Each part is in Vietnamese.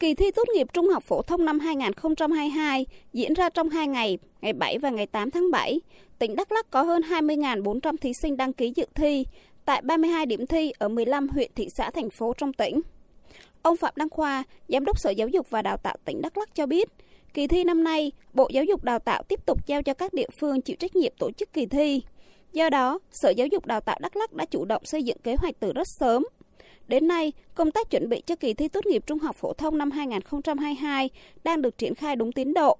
Kỳ thi tốt nghiệp trung học phổ thông năm 2022 diễn ra trong 2 ngày, ngày 7 và ngày 8 tháng 7. Tỉnh Đắk Lắk có hơn 20.400 thí sinh đăng ký dự thi tại 32 điểm thi ở 15 huyện, thị xã, thành phố trong tỉnh. Ông Phạm Đăng Khoa, Giám đốc Sở Giáo dục và Đào tạo tỉnh Đắk Lắk cho biết, kỳ thi năm nay, Bộ Giáo dục Đào tạo tiếp tục giao cho các địa phương chịu trách nhiệm tổ chức kỳ thi. Do đó, Sở Giáo dục Đào tạo Đắk Lắk đã chủ động xây dựng kế hoạch từ rất sớm Đến nay, công tác chuẩn bị cho kỳ thi tốt nghiệp trung học phổ thông năm 2022 đang được triển khai đúng tiến độ.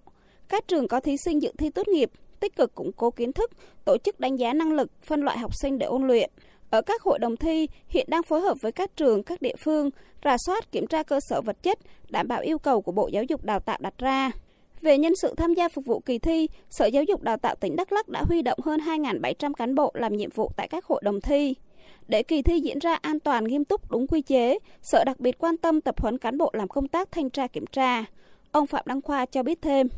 Các trường có thí sinh dự thi tốt nghiệp tích cực củng cố kiến thức, tổ chức đánh giá năng lực, phân loại học sinh để ôn luyện. Ở các hội đồng thi, hiện đang phối hợp với các trường, các địa phương, rà soát kiểm tra cơ sở vật chất, đảm bảo yêu cầu của Bộ Giáo dục Đào tạo đặt ra. Về nhân sự tham gia phục vụ kỳ thi, Sở Giáo dục Đào tạo tỉnh Đắk Lắk đã huy động hơn 2.700 cán bộ làm nhiệm vụ tại các hội đồng thi. Để kỳ thi diễn ra an toàn nghiêm túc đúng quy chế, Sở đặc biệt quan tâm tập huấn cán bộ làm công tác thanh tra kiểm tra. Ông Phạm Đăng Khoa cho biết thêm.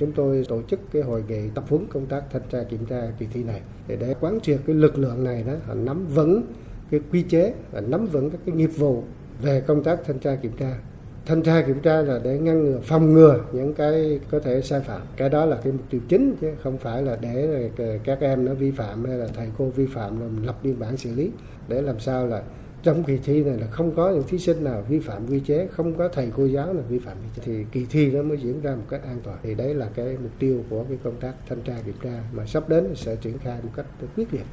Chúng tôi tổ chức cái hội nghị tập huấn công tác thanh tra kiểm tra kỳ thi này để để quán triệt cái lực lượng này đó nắm vững cái quy chế và nắm vững các cái nghiệp vụ về công tác thanh tra kiểm tra thanh tra kiểm tra là để ngăn ngừa, phòng ngừa những cái có thể sai phạm. Cái đó là cái mục tiêu chính chứ không phải là để các em nó vi phạm hay là thầy cô vi phạm rồi mình lập biên bản xử lý. Để làm sao là trong kỳ thi này là không có những thí sinh nào vi phạm quy chế, không có thầy cô giáo nào vi phạm quy chế. Thì kỳ thi nó mới diễn ra một cách an toàn. Thì đấy là cái mục tiêu của cái công tác thanh tra kiểm tra mà sắp đến sẽ triển khai một cách quyết liệt.